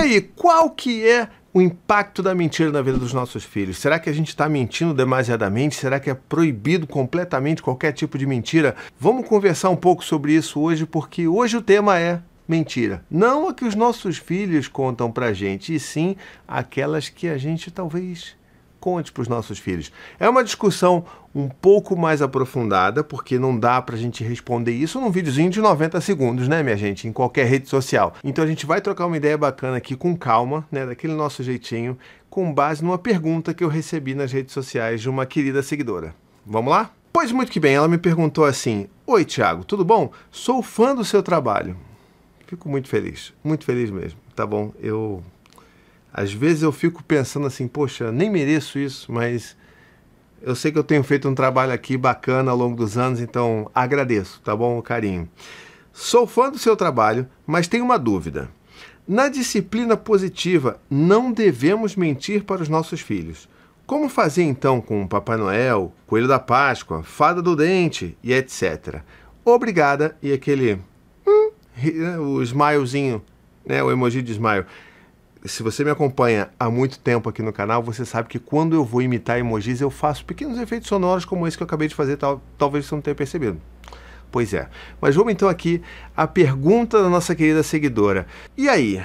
aí, qual que é o impacto da mentira na vida dos nossos filhos? Será que a gente está mentindo demasiadamente? Será que é proibido completamente qualquer tipo de mentira? Vamos conversar um pouco sobre isso hoje, porque hoje o tema é mentira. Não a que os nossos filhos contam pra gente, e sim aquelas que a gente talvez conte para os nossos filhos. É uma discussão um pouco mais aprofundada, porque não dá para a gente responder isso num videozinho de 90 segundos, né, minha gente, em qualquer rede social. Então a gente vai trocar uma ideia bacana aqui com calma, né, daquele nosso jeitinho, com base numa pergunta que eu recebi nas redes sociais de uma querida seguidora. Vamos lá? Pois muito que bem, ela me perguntou assim: Oi, Thiago, tudo bom? Sou fã do seu trabalho. Fico muito feliz, muito feliz mesmo. Tá bom, eu às vezes eu fico pensando assim, poxa, nem mereço isso, mas eu sei que eu tenho feito um trabalho aqui bacana ao longo dos anos, então agradeço, tá bom? Carinho. Sou fã do seu trabalho, mas tenho uma dúvida. Na disciplina positiva, não devemos mentir para os nossos filhos. Como fazer então com Papai Noel, Coelho da Páscoa, Fada do Dente e etc. Obrigada e aquele hum, o smilezinho, né, o emoji de smile se você me acompanha há muito tempo aqui no canal, você sabe que quando eu vou imitar emojis, eu faço pequenos efeitos sonoros como esse que eu acabei de fazer, tal, talvez você não tenha percebido. Pois é. Mas vamos então aqui à pergunta da nossa querida seguidora. E aí?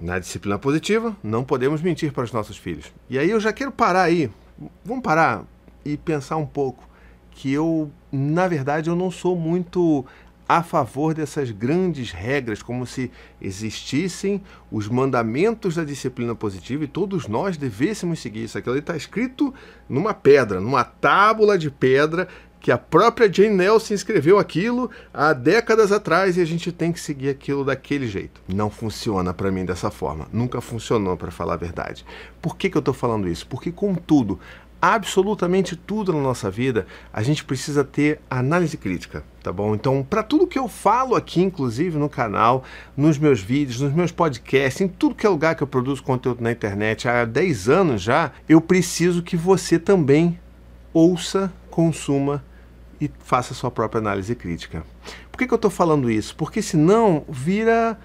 Na disciplina positiva, não podemos mentir para os nossos filhos. E aí eu já quero parar aí. Vamos parar e pensar um pouco que eu, na verdade, eu não sou muito a favor dessas grandes regras, como se existissem os mandamentos da disciplina positiva e todos nós devêssemos seguir isso. Aquilo está escrito numa pedra, numa tábula de pedra que a própria Jane Nelson escreveu aquilo há décadas atrás e a gente tem que seguir aquilo daquele jeito. Não funciona para mim dessa forma. Nunca funcionou, para falar a verdade. Por que, que eu estou falando isso? Porque, contudo, absolutamente tudo na nossa vida, a gente precisa ter análise crítica, tá bom? Então, para tudo que eu falo aqui, inclusive no canal, nos meus vídeos, nos meus podcasts, em tudo que é lugar que eu produzo conteúdo na internet há 10 anos já, eu preciso que você também ouça, consuma e faça sua própria análise crítica. Por que, que eu estou falando isso? Porque senão vira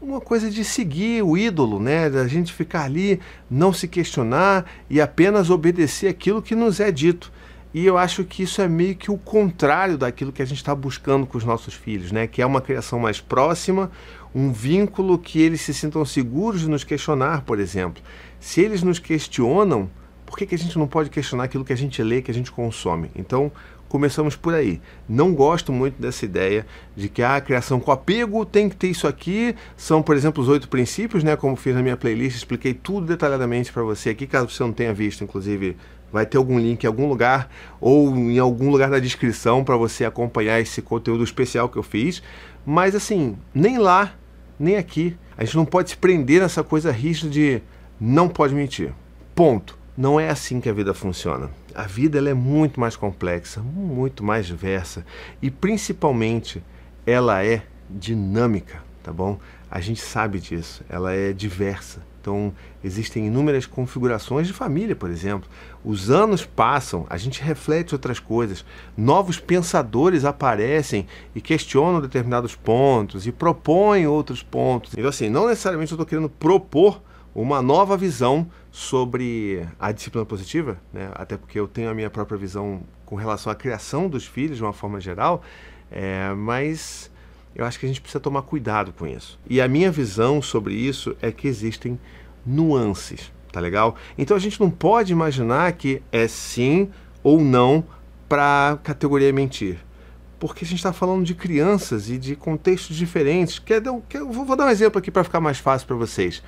uma coisa de seguir o ídolo, né? Da gente ficar ali, não se questionar e apenas obedecer aquilo que nos é dito. E eu acho que isso é meio que o contrário daquilo que a gente está buscando com os nossos filhos, né? Que é uma criação mais próxima, um vínculo que eles se sintam seguros de nos questionar, por exemplo. Se eles nos questionam, por que, que a gente não pode questionar aquilo que a gente lê, que a gente consome? Então, começamos por aí. Não gosto muito dessa ideia de que ah, a criação com apego tem que ter isso aqui. São, por exemplo, os oito princípios, né? Como fiz na minha playlist, expliquei tudo detalhadamente para você aqui, caso você não tenha visto, inclusive. Vai ter algum link em algum lugar ou em algum lugar da descrição para você acompanhar esse conteúdo especial que eu fiz. Mas assim, nem lá, nem aqui. A gente não pode se prender nessa coisa rígida de não pode mentir. Ponto. Não é assim que a vida funciona. A vida ela é muito mais complexa, muito mais diversa e principalmente ela é dinâmica, tá bom? A gente sabe disso, ela é diversa. Então, existem inúmeras configurações de família, por exemplo. Os anos passam, a gente reflete outras coisas, novos pensadores aparecem e questionam determinados pontos e propõem outros pontos. Então, assim, não necessariamente eu estou querendo propor uma nova visão sobre a disciplina positiva, né? até porque eu tenho a minha própria visão com relação à criação dos filhos de uma forma geral, é, mas eu acho que a gente precisa tomar cuidado com isso. E a minha visão sobre isso é que existem nuances, tá legal? Então a gente não pode imaginar que é sim ou não para a categoria mentir. Porque a gente está falando de crianças e de contextos diferentes. Quer, quer, vou dar um exemplo aqui para ficar mais fácil para vocês.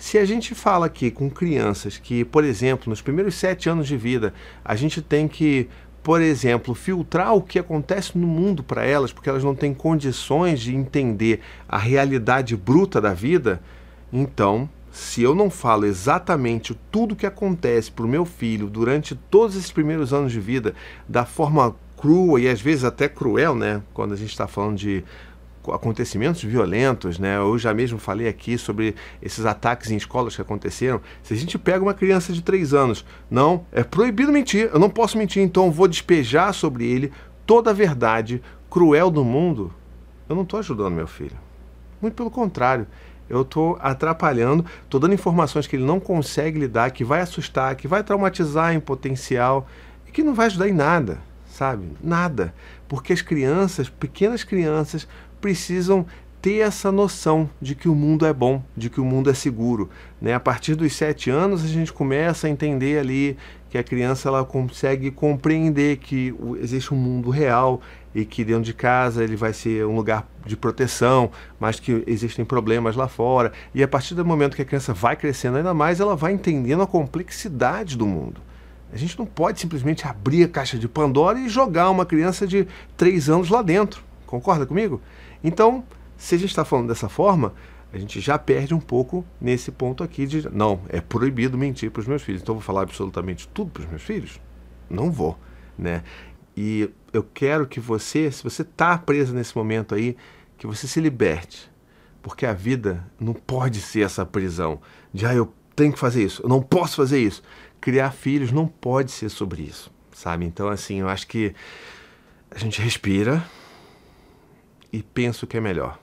Se a gente fala aqui com crianças que, por exemplo, nos primeiros sete anos de vida, a gente tem que, por exemplo, filtrar o que acontece no mundo para elas, porque elas não têm condições de entender a realidade bruta da vida, então, se eu não falo exatamente tudo o que acontece para o meu filho durante todos esses primeiros anos de vida, da forma crua e às vezes até cruel, né? Quando a gente está falando de acontecimentos violentos, né? Eu já mesmo falei aqui sobre esses ataques em escolas que aconteceram. Se a gente pega uma criança de 3 anos, não, é proibido mentir, eu não posso mentir, então vou despejar sobre ele toda a verdade cruel do mundo. Eu não estou ajudando meu filho. Muito pelo contrário, eu estou atrapalhando, estou dando informações que ele não consegue lidar, que vai assustar, que vai traumatizar em potencial e que não vai ajudar em nada, sabe? Nada. Porque as crianças, pequenas crianças, precisam ter essa noção de que o mundo é bom, de que o mundo é seguro. Né? A partir dos sete anos a gente começa a entender ali que a criança ela consegue compreender que existe um mundo real e que dentro de casa ele vai ser um lugar de proteção, mas que existem problemas lá fora. E a partir do momento que a criança vai crescendo ainda mais, ela vai entendendo a complexidade do mundo. A gente não pode simplesmente abrir a caixa de Pandora e jogar uma criança de três anos lá dentro. Concorda comigo? Então, se a gente está falando dessa forma, a gente já perde um pouco nesse ponto aqui de não, é proibido mentir para os meus filhos. Então vou falar absolutamente tudo para os meus filhos? Não vou, né? E eu quero que você, se você está presa nesse momento aí, que você se liberte, porque a vida não pode ser essa prisão de ah, eu tenho que fazer isso, eu não posso fazer isso. Criar filhos não pode ser sobre isso, sabe? Então assim, eu acho que a gente respira e pensa o que é melhor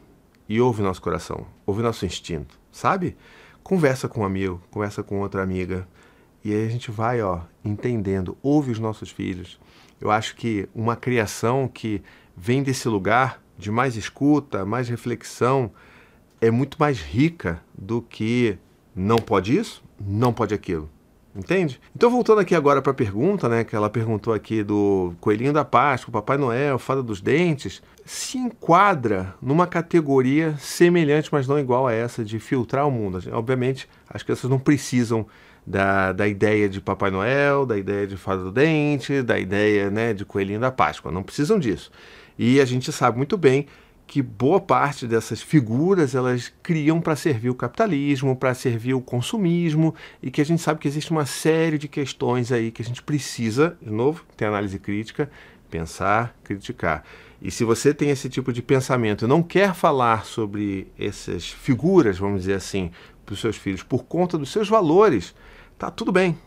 e ouve nosso coração, ouve nosso instinto, sabe? Conversa com um amigo, conversa com outra amiga, e aí a gente vai, ó, entendendo, ouve os nossos filhos. Eu acho que uma criação que vem desse lugar de mais escuta, mais reflexão, é muito mais rica do que não pode isso, não pode aquilo. Entende? Então, voltando aqui agora para a pergunta, né, que ela perguntou aqui do Coelhinho da Páscoa, Papai Noel, Fada dos Dentes, se enquadra numa categoria semelhante, mas não igual a essa, de filtrar o mundo. Obviamente, as crianças não precisam da, da ideia de Papai Noel, da ideia de Fada do Dente, da ideia né, de Coelhinho da Páscoa. Não precisam disso. E a gente sabe muito bem que boa parte dessas figuras elas criam para servir o capitalismo, para servir o consumismo e que a gente sabe que existe uma série de questões aí que a gente precisa, de novo, ter análise crítica, pensar, criticar. E se você tem esse tipo de pensamento e não quer falar sobre essas figuras, vamos dizer assim, para os seus filhos por conta dos seus valores, tá tudo bem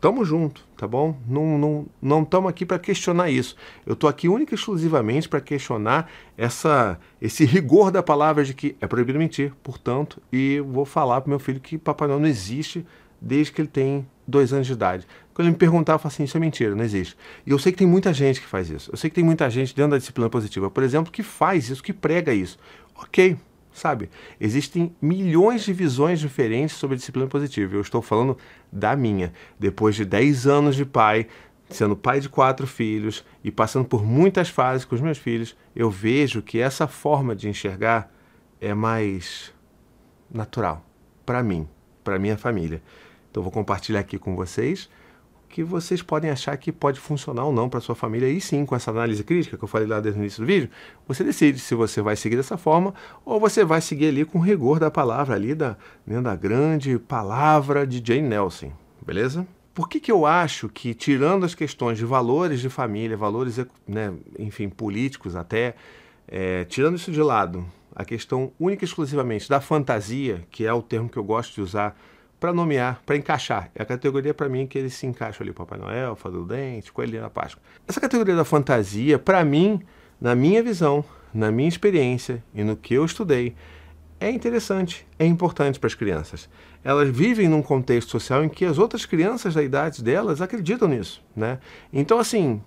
Tamo junto, tá bom? Não não não estamos aqui para questionar isso. Eu estou aqui única e exclusivamente para questionar essa esse rigor da palavra de que é proibido mentir, portanto, e vou falar para meu filho que Papai Noel não existe desde que ele tem dois anos de idade. Quando ele me perguntar, eu falo assim, isso é mentira, não existe. E eu sei que tem muita gente que faz isso. Eu sei que tem muita gente dentro da disciplina positiva, por exemplo, que faz isso, que prega isso. Ok, sabe? Existem milhões de visões diferentes sobre disciplina positiva. Eu estou falando da minha. Depois de 10 anos de pai, sendo pai de quatro filhos e passando por muitas fases com os meus filhos, eu vejo que essa forma de enxergar é mais natural para mim, para minha família. Então vou compartilhar aqui com vocês que vocês podem achar que pode funcionar ou não para sua família. E sim, com essa análise crítica que eu falei lá desde o início do vídeo, você decide se você vai seguir dessa forma ou você vai seguir ali com rigor da palavra ali, da, né, da grande palavra de Jane Nelson, beleza? Por que, que eu acho que, tirando as questões de valores de família, valores, né, enfim, políticos até, é, tirando isso de lado, a questão única e exclusivamente da fantasia, que é o termo que eu gosto de usar para nomear, para encaixar. É a categoria para mim que ele se encaixa ali, Papai Noel, Fada do Dente, Coelhinho da Páscoa. Essa categoria da fantasia, para mim, na minha visão, na minha experiência e no que eu estudei, é interessante, é importante para as crianças. Elas vivem num contexto social em que as outras crianças da idade delas acreditam nisso, né? Então, assim,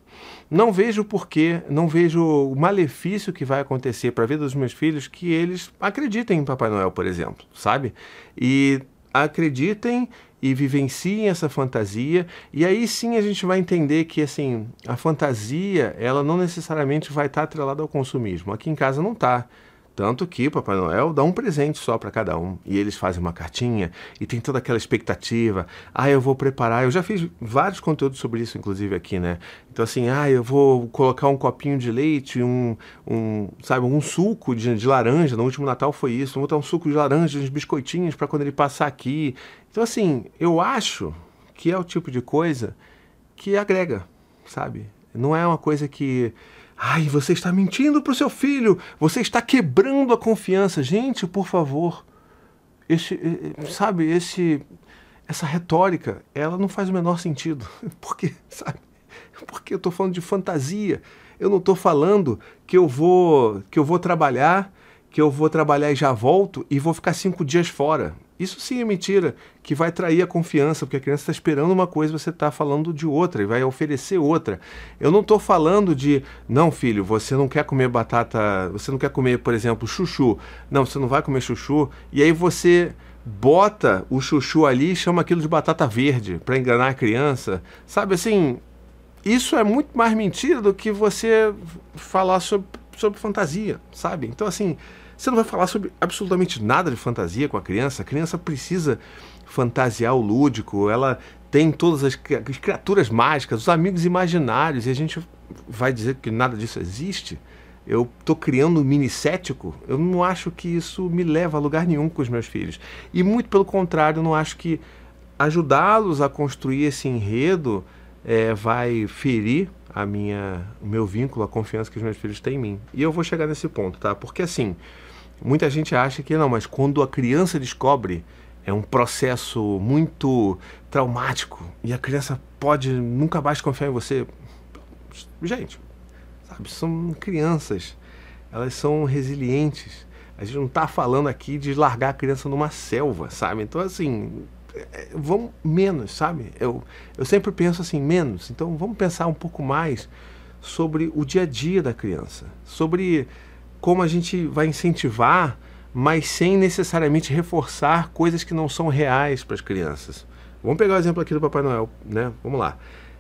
não vejo porquê, não vejo o malefício que vai acontecer para a vida dos meus filhos que eles acreditem em Papai Noel, por exemplo, sabe? E acreditem e vivenciem essa fantasia. E aí sim a gente vai entender que assim a fantasia ela não necessariamente vai estar atrelada ao consumismo. Aqui em casa não está tanto que Papai Noel dá um presente só para cada um. E eles fazem uma cartinha e tem toda aquela expectativa. Ah, eu vou preparar. Eu já fiz vários conteúdos sobre isso, inclusive, aqui, né? Então, assim, ah, eu vou colocar um copinho de leite, um, um sabe, um suco de, de laranja. No último Natal foi isso. Vou botar um suco de laranja, uns biscoitinhos para quando ele passar aqui. Então, assim, eu acho que é o tipo de coisa que agrega, sabe? Não é uma coisa que Ai, você está mentindo para o seu filho, você está quebrando a confiança. Gente, por favor, esse, sabe, esse, essa retórica, ela não faz o menor sentido. Por quê? Sabe? Porque eu estou falando de fantasia. Eu não estou falando que eu vou que eu vou trabalhar, que eu vou trabalhar e já volto e vou ficar cinco dias fora. Isso sim é mentira, que vai trair a confiança, porque a criança está esperando uma coisa e você está falando de outra e vai oferecer outra. Eu não estou falando de, não, filho, você não quer comer batata, você não quer comer, por exemplo, chuchu. Não, você não vai comer chuchu. E aí você bota o chuchu ali e chama aquilo de batata verde para enganar a criança. Sabe assim, isso é muito mais mentira do que você falar sobre, sobre fantasia, sabe? Então, assim, você não vai falar sobre absolutamente nada de fantasia com a criança. A criança precisa fantasiar o lúdico, ela tem todas as, as criaturas mágicas, os amigos imaginários, e a gente vai dizer que nada disso existe. Eu estou criando um mini cético. Eu não acho que isso me leva a lugar nenhum com os meus filhos. E muito pelo contrário, não acho que ajudá-los a construir esse enredo é, vai ferir a minha, o meu vínculo, a confiança que os meus filhos têm em mim. E eu vou chegar nesse ponto, tá? Porque assim, muita gente acha que não, mas quando a criança descobre, é um processo muito traumático e a criança pode nunca mais confiar em você. Gente, sabe, são crianças, elas são resilientes. A gente não está falando aqui de largar a criança numa selva, sabe? Então, assim, é, vamos menos, sabe? Eu, eu sempre penso assim, menos. Então vamos pensar um pouco mais sobre o dia a dia da criança, sobre como a gente vai incentivar, mas sem necessariamente reforçar coisas que não são reais para as crianças. Vamos pegar o exemplo aqui do Papai Noel, né? Vamos lá.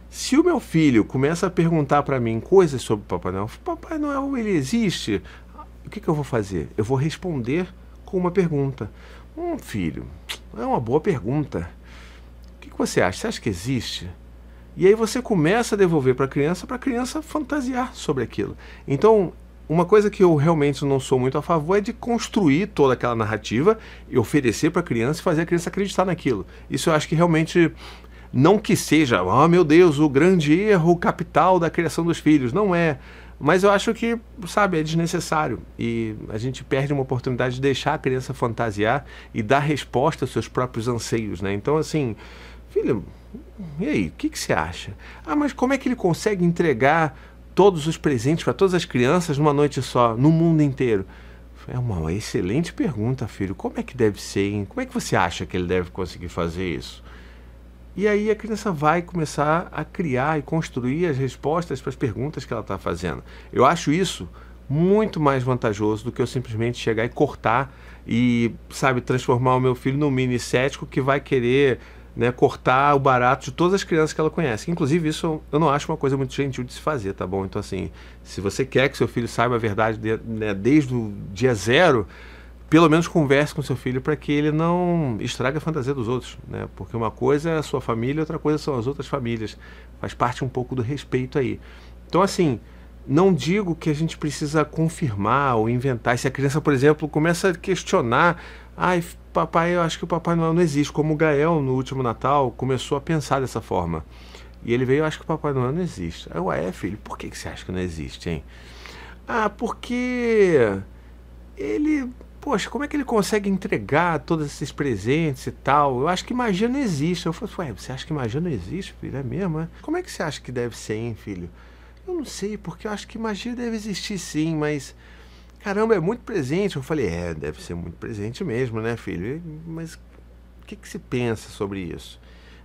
Se o meu filho começa a perguntar para mim coisas sobre o Papai Noel, Papai Noel ele existe? O que, que eu vou fazer? Eu vou responder com uma pergunta. Hum, filho, é uma boa pergunta. O que, que você acha? Você acha que existe? E aí você começa a devolver para a criança, para a criança fantasiar sobre aquilo. Então, uma coisa que eu realmente não sou muito a favor é de construir toda aquela narrativa e oferecer para a criança e fazer a criança acreditar naquilo. Isso eu acho que realmente não que seja, oh meu Deus, o grande erro capital da criação dos filhos. Não é. Mas eu acho que, sabe, é desnecessário. E a gente perde uma oportunidade de deixar a criança fantasiar e dar resposta aos seus próprios anseios, né? Então, assim, filho, e aí, o que, que você acha? Ah, mas como é que ele consegue entregar todos os presentes para todas as crianças numa noite só, no mundo inteiro? É uma excelente pergunta, filho. Como é que deve ser, hein? Como é que você acha que ele deve conseguir fazer isso? E aí a criança vai começar a criar e construir as respostas para as perguntas que ela está fazendo. Eu acho isso muito mais vantajoso do que eu simplesmente chegar e cortar e, sabe, transformar o meu filho num mini cético que vai querer né, cortar o barato de todas as crianças que ela conhece. Inclusive, isso eu não acho uma coisa muito gentil de se fazer, tá bom? Então, assim, se você quer que seu filho saiba a verdade de, né, desde o dia zero, pelo menos converse com seu filho para que ele não estrague a fantasia dos outros, né? Porque uma coisa é a sua família, outra coisa são as outras famílias. Faz parte um pouco do respeito aí. Então, assim, não digo que a gente precisa confirmar ou inventar. Se a criança, por exemplo, começa a questionar, ai, papai, eu acho que o Papai Noel não existe, como o Gael no último Natal começou a pensar dessa forma. E ele veio, eu acho que o Papai Noel não existe. Aí, ué, filho, por que, que você acha que não existe, hein? Ah, porque ele poxa, como é que ele consegue entregar todos esses presentes e tal? Eu acho que magia não existe. Eu falei, ué, você acha que magia não existe, filho? É mesmo, é? Como é que você acha que deve ser, hein, filho? Eu não sei, porque eu acho que magia deve existir sim, mas. Caramba, é muito presente. Eu falei, é, deve ser muito presente mesmo, né, filho? Mas o que, que se pensa sobre isso?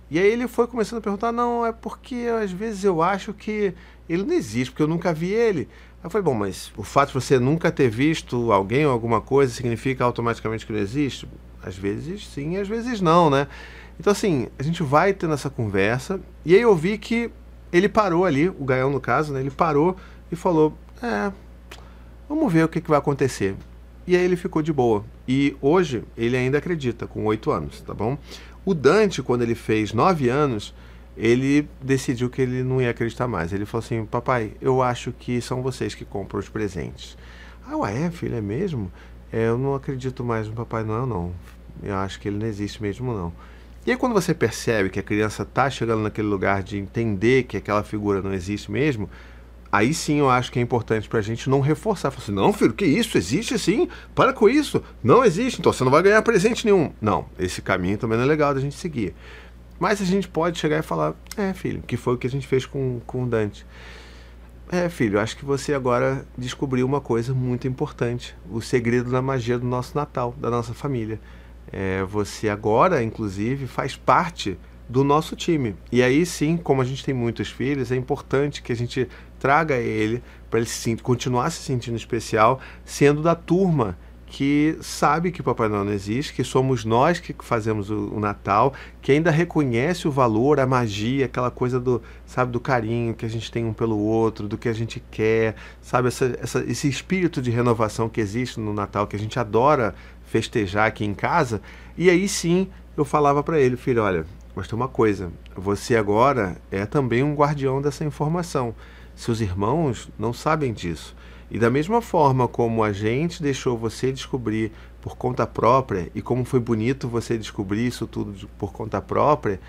E aí ele foi começando a perguntar, não, é porque às vezes eu acho que ele não existe, porque eu nunca vi ele. Eu falei, bom, mas o fato de você nunca ter visto alguém ou alguma coisa significa automaticamente que não existe? Às vezes sim, às vezes não, né? Então, assim, a gente vai tendo essa conversa, e aí eu vi que ele parou ali, o Gaião no caso, né? Ele parou e falou: É, vamos ver o que, que vai acontecer. E aí ele ficou de boa. E hoje ele ainda acredita, com oito anos, tá bom? O Dante, quando ele fez nove anos, ele decidiu que ele não ia acreditar mais. Ele falou assim: Papai, eu acho que são vocês que compram os presentes. Ah, ué, filho, é mesmo? É, eu não acredito mais no Papai Noel, não. Eu acho que ele não existe mesmo, não. E aí, quando você percebe que a criança está chegando naquele lugar de entender que aquela figura não existe mesmo, aí sim eu acho que é importante para a gente não reforçar. Falar assim, não, filho, que isso? Existe sim? Para com isso. Não existe, então você não vai ganhar presente nenhum. Não, esse caminho também não é legal da gente seguir. Mas a gente pode chegar e falar, é, filho, que foi o que a gente fez com, com o Dante. É, filho, acho que você agora descobriu uma coisa muito importante: o segredo da magia do nosso Natal, da nossa família. É, você agora, inclusive, faz parte do nosso time. E aí sim, como a gente tem muitos filhos, é importante que a gente traga ele para ele se, continuar se sentindo especial, sendo da turma que sabe que Papai Noel não existe, que somos nós que fazemos o, o, Natal, que ainda reconhece o valor, a magia, aquela coisa do, sabe, do carinho que a gente tem um pelo outro, do que a gente quer, sabe, essa, essa, esse espírito de renovação que existe no Natal, que a gente adora festejar aqui em casa. E aí sim, eu falava para ele, filho, olha, mas tem uma coisa, você agora é também um guardião dessa informação. Seus irmãos não sabem disso. E da mesma forma como a gente deixou você descobrir por conta própria e como foi bonito você descobrir isso tudo por conta própria,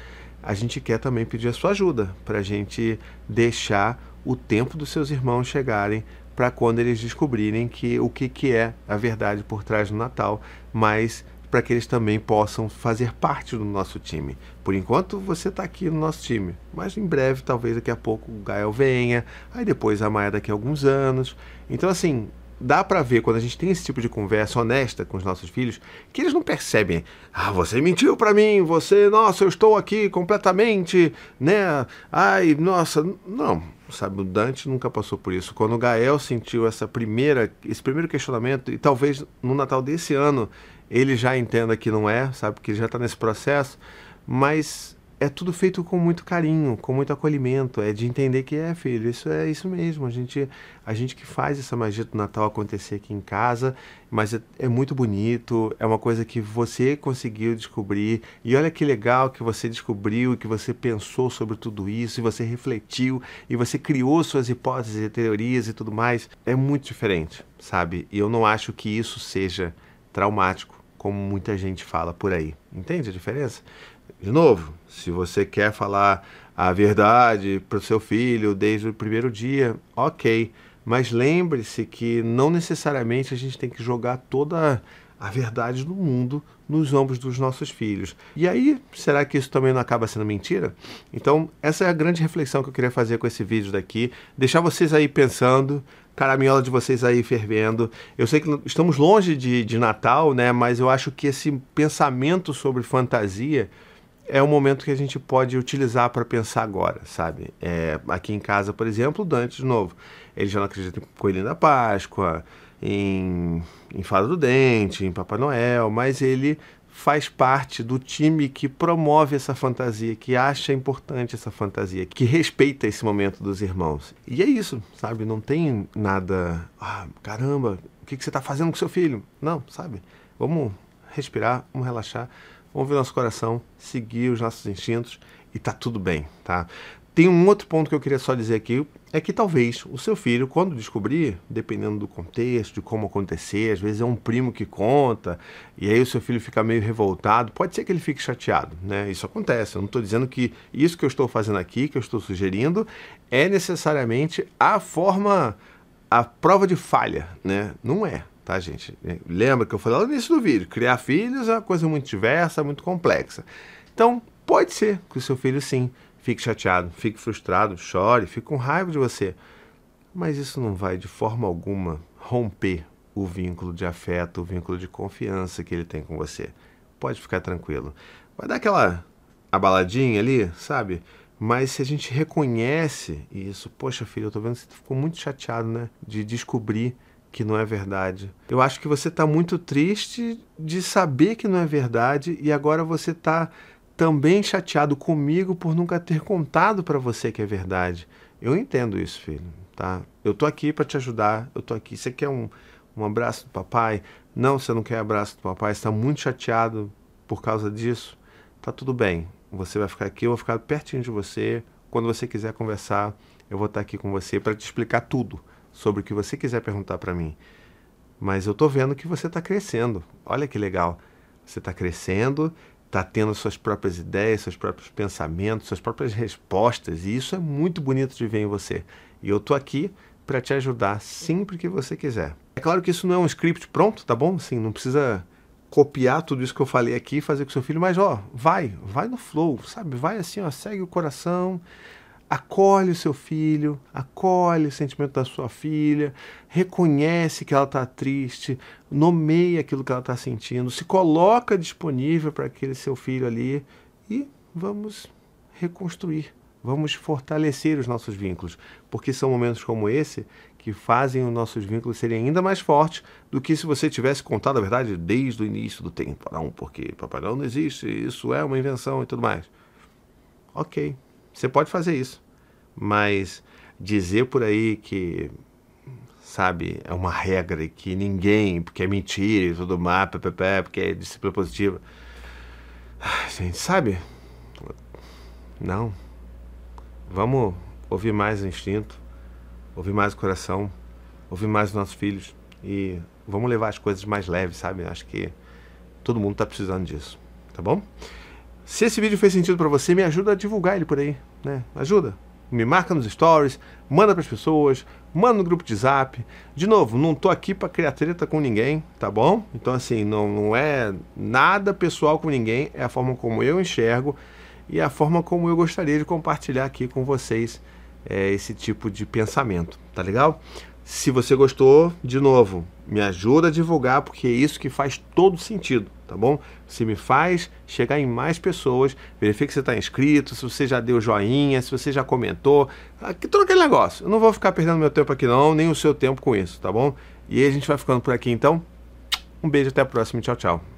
a gente quer também pedir a sua ajuda para a gente deixar o tempo dos seus irmãos chegarem para quando eles descobrirem que o que, que é a verdade por trás do Natal, mas para que eles também possam fazer parte do nosso time. Por enquanto você está aqui no nosso time, mas em breve, talvez daqui a pouco o Gael venha, aí depois a Maia daqui a alguns anos. Então, assim, dá para ver quando a gente tem esse tipo de conversa honesta com os nossos filhos, que eles não percebem, ah, você mentiu para mim, você, nossa, eu estou aqui completamente, né? Ai, nossa, não, sabe, o Dante nunca passou por isso. Quando o Gael sentiu essa primeira, esse primeiro questionamento e talvez no Natal desse ano ele já entenda que não é, sabe, que já está nesse processo, mas é tudo feito com muito carinho, com muito acolhimento, é de entender que é, filho, isso é isso mesmo, a gente, a gente que faz essa magia do Natal acontecer aqui em casa, mas é, é muito bonito, é uma coisa que você conseguiu descobrir, e olha que legal que você descobriu, que você pensou sobre tudo isso, e você refletiu, e você criou suas hipóteses e teorias e tudo mais, é muito diferente, sabe, e eu não acho que isso seja traumático como muita gente fala por aí. Entende a diferença? De novo, se você quer falar a verdade para o seu filho desde o primeiro dia, ok. Mas lembre-se que não necessariamente a gente tem que jogar toda a verdade do mundo nos ombros dos nossos filhos. E aí, será que isso também não acaba sendo mentira? Então, essa é a grande reflexão que eu queria fazer com esse vídeo daqui. Deixar vocês aí pensando, caraminhola de vocês aí fervendo. Eu sei que estamos longe de, de Natal, né? Mas eu acho que esse pensamento sobre fantasia é um momento que a gente pode utilizar para pensar agora, sabe? É, aqui em casa, por exemplo, o Dante, de novo, ele já não acredita em Coelhinho da Páscoa, em, em Fada do Dente, em Papai Noel, mas ele faz parte do time que promove essa fantasia, que acha importante essa fantasia, que respeita esse momento dos irmãos. E é isso, sabe? Não tem nada. Ah, caramba, o que, você está fazendo com seu filho? Não, sabe? Vamos respirar, vamos relaxar, vamos ver nosso coração, seguir os nossos instintos e tá tudo bem, tá? Tem um outro ponto que eu queria só dizer aqui, é que talvez o seu filho, quando descobrir, dependendo do contexto, de como acontecer, às vezes é um primo que conta, e aí o seu filho fica meio revoltado, pode ser que ele fique chateado, né? Isso acontece. Eu não estou dizendo que isso que eu estou fazendo aqui, que eu estou sugerindo, é necessariamente a forma, a prova de falha, né? Não é, tá, gente? Lembra que eu falei no início do vídeo, criar filhos é uma coisa muito diversa, muito complexa. Então, pode ser que o seu filho sim Fique chateado, fique frustrado, chore, fique com raiva de você. Mas isso não vai de forma alguma romper o vínculo de afeto, o vínculo de confiança que ele tem com você. Pode ficar tranquilo. Vai dar aquela abaladinha ali, sabe? Mas se a gente reconhece isso, poxa filho, eu tô vendo que você ficou muito chateado, né? De descobrir que não é verdade. Eu acho que você está muito triste de saber que não é verdade e agora você está também chateado comigo por nunca ter contado para você que é verdade. Eu entendo isso, filho, tá? Eu tô aqui para te ajudar, eu tô aqui. Você quer um, um abraço do papai? Não, você não quer abraço do papai, está muito chateado por causa disso. Tá tudo bem. Você vai ficar aqui, eu vou ficar pertinho de você. Quando você quiser conversar, eu vou estar aqui com você para te explicar tudo sobre o que você quiser perguntar para mim. Mas eu tô vendo que você está crescendo. Olha que legal. Você está crescendo, está tendo suas próprias ideias, seus próprios pensamentos, suas próprias respostas, e isso é muito bonito de ver em você. E eu estou aqui para te ajudar sempre que você quiser. É claro que isso não é um script pronto, tá bom? Assim, não precisa copiar tudo isso que eu falei aqui e fazer com seu filho, mas ó, vai, vai no flow, sabe? Vai assim, ó, segue o coração. Acolhe o seu filho, acolhe o sentimento da sua filha, reconhece que ela está triste, nomeia aquilo que ela está sentindo, se coloca disponível para aquele seu filho ali e vamos reconstruir, vamos fortalecer os nossos vínculos, porque são momentos como esse que fazem os nossos vínculos serem ainda mais fortes do que se você tivesse contado a verdade desde o início do tempo. Não, porque Papai não existe, isso é uma invenção e tudo mais. Ok, você pode fazer isso, mas dizer por aí que, sabe, é uma regra e que ninguém, porque é mentira e tudo mais, porque é disciplina positiva. Gente, sabe? Não. Vamos ouvir mais o instinto, ouvir mais o coração, ouvir mais os nossos filhos e vamos levar as coisas mais leves, sabe? Acho que todo mundo está precisando disso, tá bom? Se esse vídeo fez sentido para você, me ajuda a divulgar ele por aí, né? Ajuda. Me marca nos stories, manda para as pessoas, manda no grupo de zap. De novo, não tô aqui para criar treta com ninguém, tá bom? Então assim, não, não é nada pessoal com ninguém, é a forma como eu enxergo e a forma como eu gostaria de compartilhar aqui com vocês é, esse tipo de pensamento, tá legal? Se você gostou, de novo, me ajuda a divulgar, porque é isso que faz todo sentido, tá bom? Você me faz chegar em mais pessoas, verifique se está inscrito, se você já deu joinha, se você já comentou, aqui, todo aquele negócio. Eu não vou ficar perdendo meu tempo aqui não, nem o seu tempo com isso, tá bom? E aí a gente vai ficando por aqui então. Um beijo, até a próxima, tchau, tchau.